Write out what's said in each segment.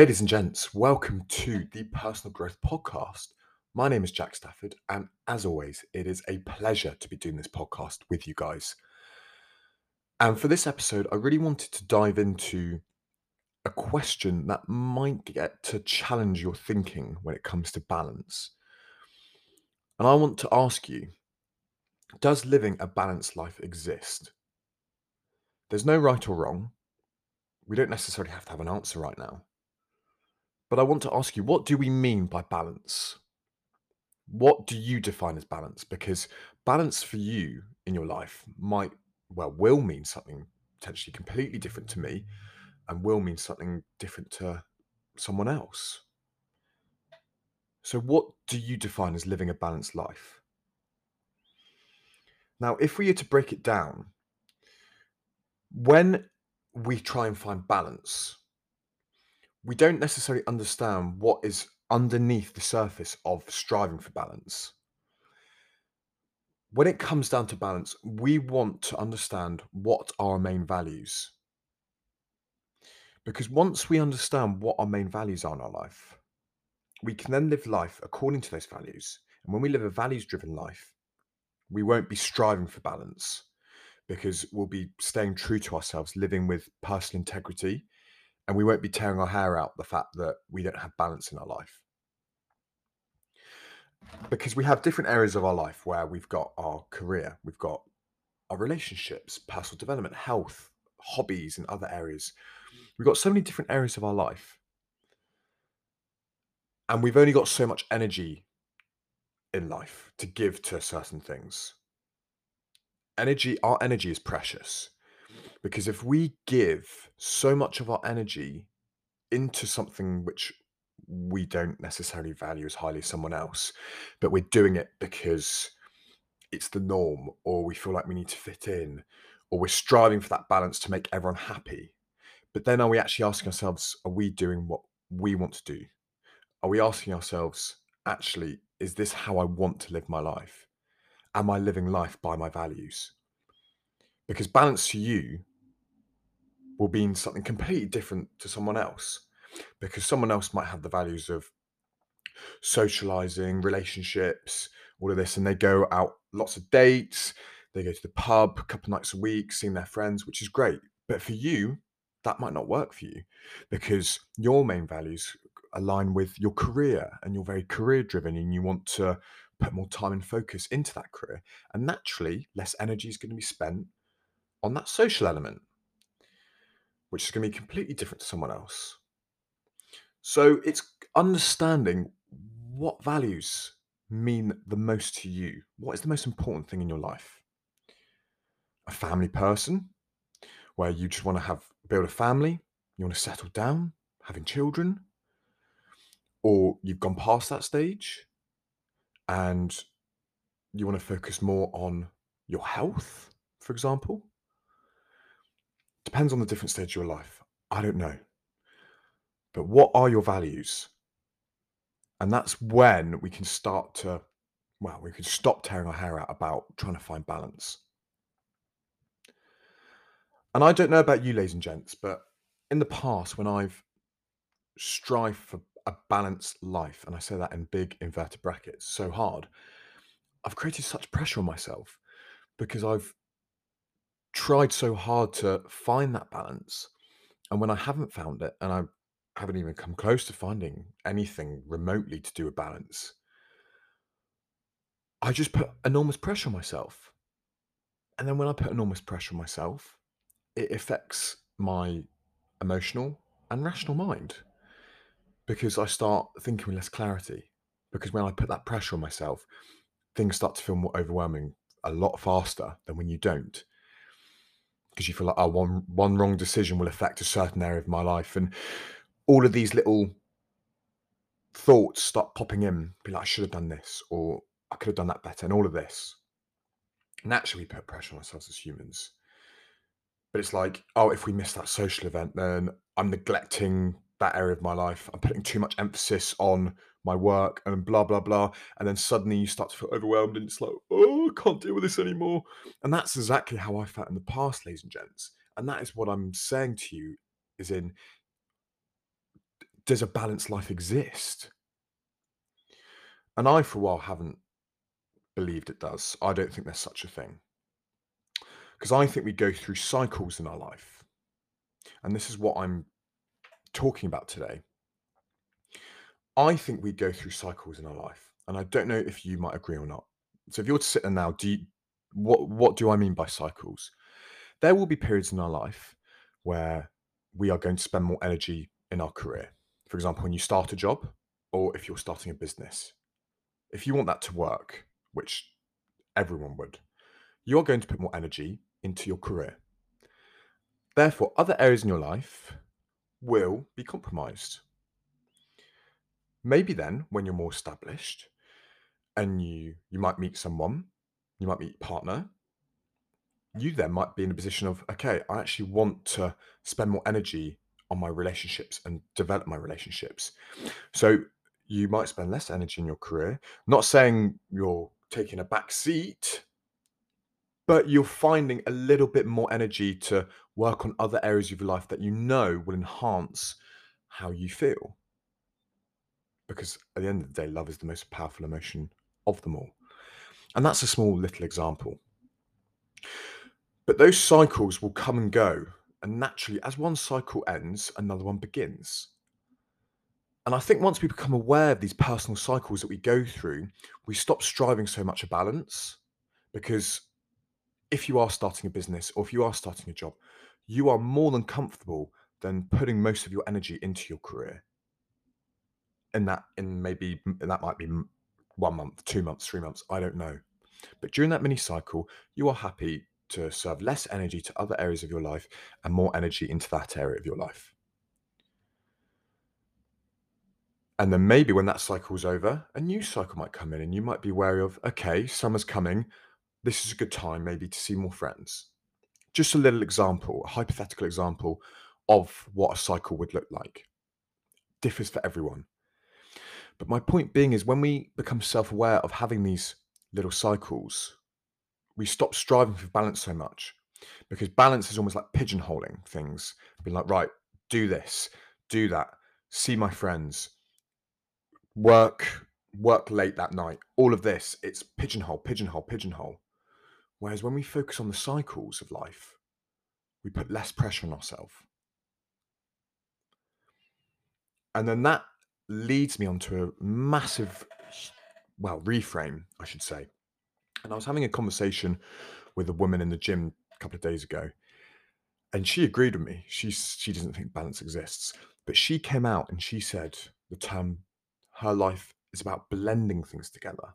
Ladies and gents, welcome to the Personal Growth Podcast. My name is Jack Stafford, and as always, it is a pleasure to be doing this podcast with you guys. And for this episode, I really wanted to dive into a question that might get to challenge your thinking when it comes to balance. And I want to ask you Does living a balanced life exist? There's no right or wrong. We don't necessarily have to have an answer right now. But I want to ask you, what do we mean by balance? What do you define as balance? Because balance for you in your life might, well, will mean something potentially completely different to me and will mean something different to someone else. So, what do you define as living a balanced life? Now, if we are to break it down, when we try and find balance, we don't necessarily understand what is underneath the surface of striving for balance. When it comes down to balance, we want to understand what our main values. Because once we understand what our main values are in our life, we can then live life according to those values. And when we live a values driven life, we won't be striving for balance because we'll be staying true to ourselves, living with personal integrity, and we won't be tearing our hair out the fact that we don't have balance in our life. Because we have different areas of our life where we've got our career, we've got our relationships, personal development, health, hobbies, and other areas. We've got so many different areas of our life. And we've only got so much energy in life to give to certain things. Energy, our energy is precious. Because if we give so much of our energy into something which we don't necessarily value as highly as someone else, but we're doing it because it's the norm, or we feel like we need to fit in, or we're striving for that balance to make everyone happy. But then are we actually asking ourselves, are we doing what we want to do? Are we asking ourselves, actually, is this how I want to live my life? Am I living life by my values? Because balance to you will mean something completely different to someone else because someone else might have the values of socializing, relationships, all of this, and they go out lots of dates, they go to the pub a couple nights a week, seeing their friends, which is great. But for you, that might not work for you because your main values align with your career and you're very career driven and you want to put more time and focus into that career. And naturally, less energy is going to be spent on that social element which is going to be completely different to someone else. So it's understanding what values mean the most to you. What is the most important thing in your life? A family person, where you just want to have build a family, you want to settle down, having children, or you've gone past that stage and you want to focus more on your health, for example. Depends on the different stage of your life. I don't know. But what are your values? And that's when we can start to, well, we can stop tearing our hair out about trying to find balance. And I don't know about you, ladies and gents, but in the past, when I've strived for a balanced life, and I say that in big inverted brackets, so hard, I've created such pressure on myself because I've tried so hard to find that balance. And when I haven't found it, and I haven't even come close to finding anything remotely to do with balance, I just put enormous pressure on myself. And then when I put enormous pressure on myself, it affects my emotional and rational mind because I start thinking with less clarity. Because when I put that pressure on myself, things start to feel more overwhelming a lot faster than when you don't because you feel like oh one one wrong decision will affect a certain area of my life. And all of these little thoughts start popping in be like i should have done this or i could have done that better and all of this. Naturally we put pressure on ourselves as humans. But it's like oh if we miss that social event then i'm neglecting that area of my life i'm putting too much emphasis on my work and blah blah blah and then suddenly you start to feel overwhelmed and it's like oh i can't deal with this anymore and that's exactly how i felt in the past ladies and gents and that is what i'm saying to you is in does a balanced life exist? And I, for a while, haven't believed it does. I don't think there's such a thing. Because I think we go through cycles in our life. And this is what I'm talking about today. I think we go through cycles in our life. And I don't know if you might agree or not. So if you're to sit there now, do you, what what do I mean by cycles? There will be periods in our life where we are going to spend more energy in our career. For example, when you start a job or if you're starting a business. If you want that to work, which everyone would, you're going to put more energy into your career. Therefore, other areas in your life will be compromised. Maybe then, when you're more established and you you might meet someone, you might meet partner, you then might be in a position of, okay, I actually want to spend more energy on my relationships and develop my relationships. So you might spend less energy in your career. Not saying you're taking a back seat, but you're finding a little bit more energy to work on other areas of your life that you know will enhance how you feel. Because at the end of the day, love is the most powerful emotion of them all. And that's a small little example. But those cycles will come and go. And naturally, as one cycle ends, another one begins. And I think once we become aware of these personal cycles that we go through, we stop striving so much a balance. Because if you are starting a business or if you are starting a job, you are more than comfortable than putting most of your energy into your career. And that, in maybe, and that might be one month, two months, three months, I don't know. But during that mini cycle, you are happy to serve less energy to other areas of your life and more energy into that area of your life. And then maybe when that cycle's over, a new cycle might come in and you might be wary of, okay, summer's coming. This is a good time maybe to see more friends. Just a little example, a hypothetical example of what a cycle would look like. Differs for everyone. But my point being is when we become self aware of having these little cycles, we stop striving for balance so much because balance is almost like pigeonholing things, being like, right, do this, do that, see my friends, work, work late that night, all of this, it's pigeonhole, pigeonhole, pigeonhole. Whereas when we focus on the cycles of life, we put less pressure on ourselves. And then that leads me onto a massive, well, reframe, I should say. And I was having a conversation with a woman in the gym a couple of days ago, and she agreed with me. She she doesn't think balance exists, but she came out and she said the term her life is about blending things together.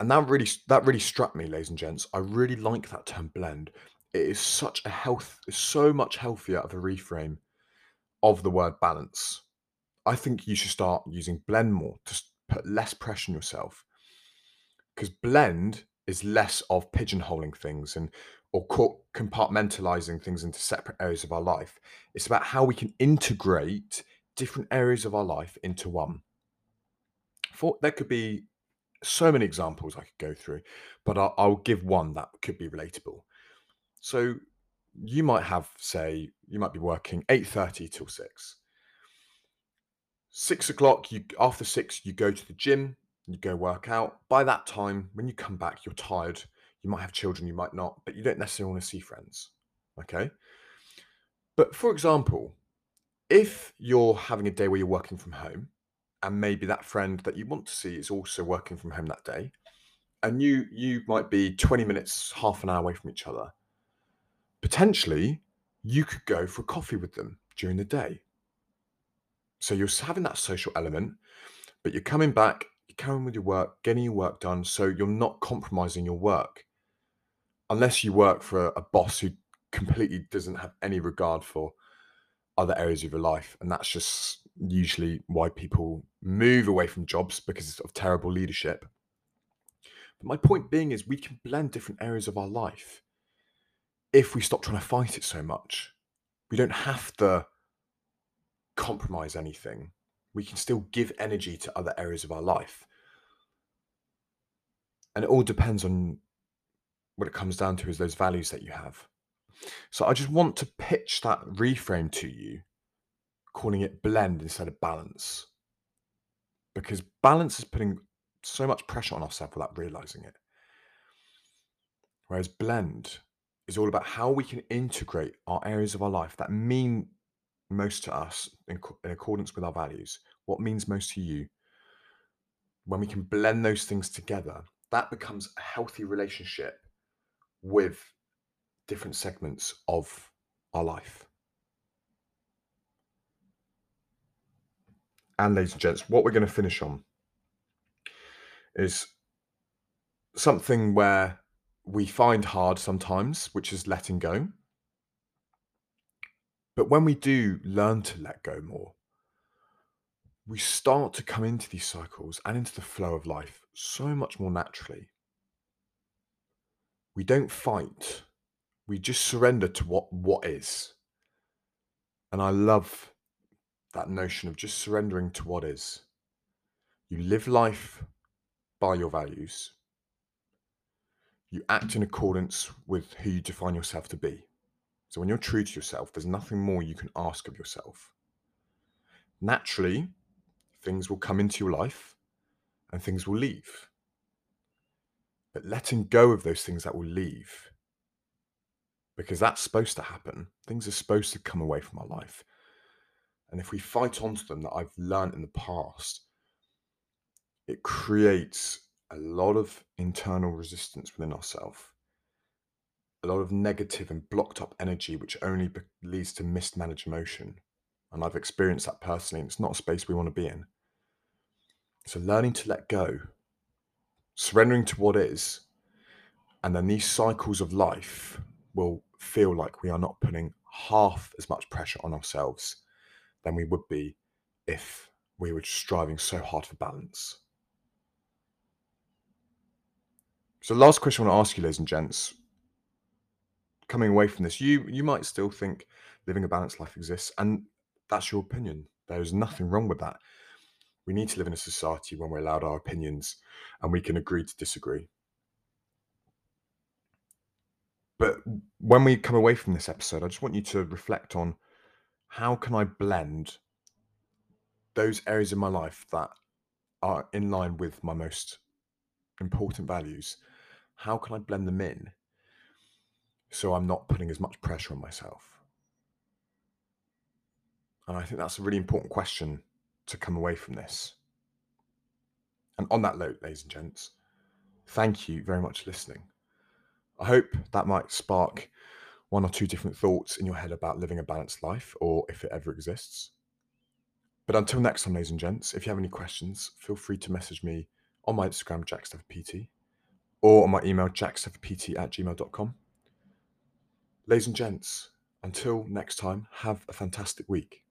And that really that really struck me, ladies and gents. I really like that term blend. It is such a health, so much healthier of a reframe of the word balance. I think you should start using blend more to put less pressure on yourself. Because blend is less of pigeonholing things and or compartmentalizing things into separate areas of our life. It's about how we can integrate different areas of our life into one. For there could be so many examples I could go through, but I'll, I'll give one that could be relatable. So you might have, say, you might be working eight thirty till six six o'clock, you after six, you go to the gym, you go work out. By that time, when you come back, you're tired. You might have children, you might not, but you don't necessarily want to see friends. Okay. But for example, if you're having a day where you're working from home, and maybe that friend that you want to see is also working from home that day, and you you might be 20 minutes, half an hour away from each other, potentially you could go for coffee with them during the day so you're having that social element, but you're coming back, you're carrying with your work, getting your work done. So you're not compromising your work. Unless you work for a boss who completely doesn't have any regard for other areas of your life. And that's just usually why people move away from jobs because of terrible leadership. But my point being is we can blend different areas of our life if we stop trying to fight it so much. We don't have to compromise anything. We can still give energy to other areas of our life. And it all depends on what it comes down to is those values that you have. So I just want to pitch that reframe to you calling it blend instead of balance. Because balance is putting so much pressure on ourselves without realizing it. Whereas blend is all about how we can integrate our areas of our life that mean most to us in, in accordance with our values, what means most to you. When we can blend those things together, that becomes a healthy relationship with different segments of our life. And, ladies and gents, what we're going to finish on is something where we find hard sometimes, which is letting go. But when we do learn to let go more, we start to come into these cycles and into the flow of life so much more naturally. We don't fight, we just surrender to what, what is. And I love that notion of just surrendering to what is. You live life by your values. You act in accordance with who you define yourself to be. So when you're true to yourself, there's nothing more you can ask of yourself. Naturally, things will come into your life and things will leave. But letting go of those things that will leave, because that's supposed to happen, things are supposed to come away from our life. And if we fight onto them that I've learned in the past, it creates a lot of internal resistance within ourselves, a lot of negative and blocked up energy, which only be- leads to mismanaged emotion. And I've experienced that personally, and it's not a space we want to be in. So, learning to let go, surrendering to what is, and then these cycles of life will feel like we are not putting half as much pressure on ourselves than we would be if we were striving so hard for balance. So, last question I want to ask you, ladies and gents, coming away from this, you you might still think living a balanced life exists, and that's your opinion. There's nothing wrong with that. We need to live in a society when we're allowed our opinions and we can agree to disagree. But when we come away from this episode, I just want you to reflect on how can I blend those areas in my life that are in line with my most important values? How can I blend them in so I'm not putting as much pressure on myself? And I think that's a really important question to come away from this. And on that note, ladies and gents, thank you very much for listening. I hope that might spark one or two different thoughts in your head about living a balanced life or if it ever exists. But until next time, ladies and gents, if you have any questions, feel free to message me on my Instagram, jackstaffordpt, or on my email, jackstaffpt at gmail.com. Ladies and gents, until next time, have a fantastic week.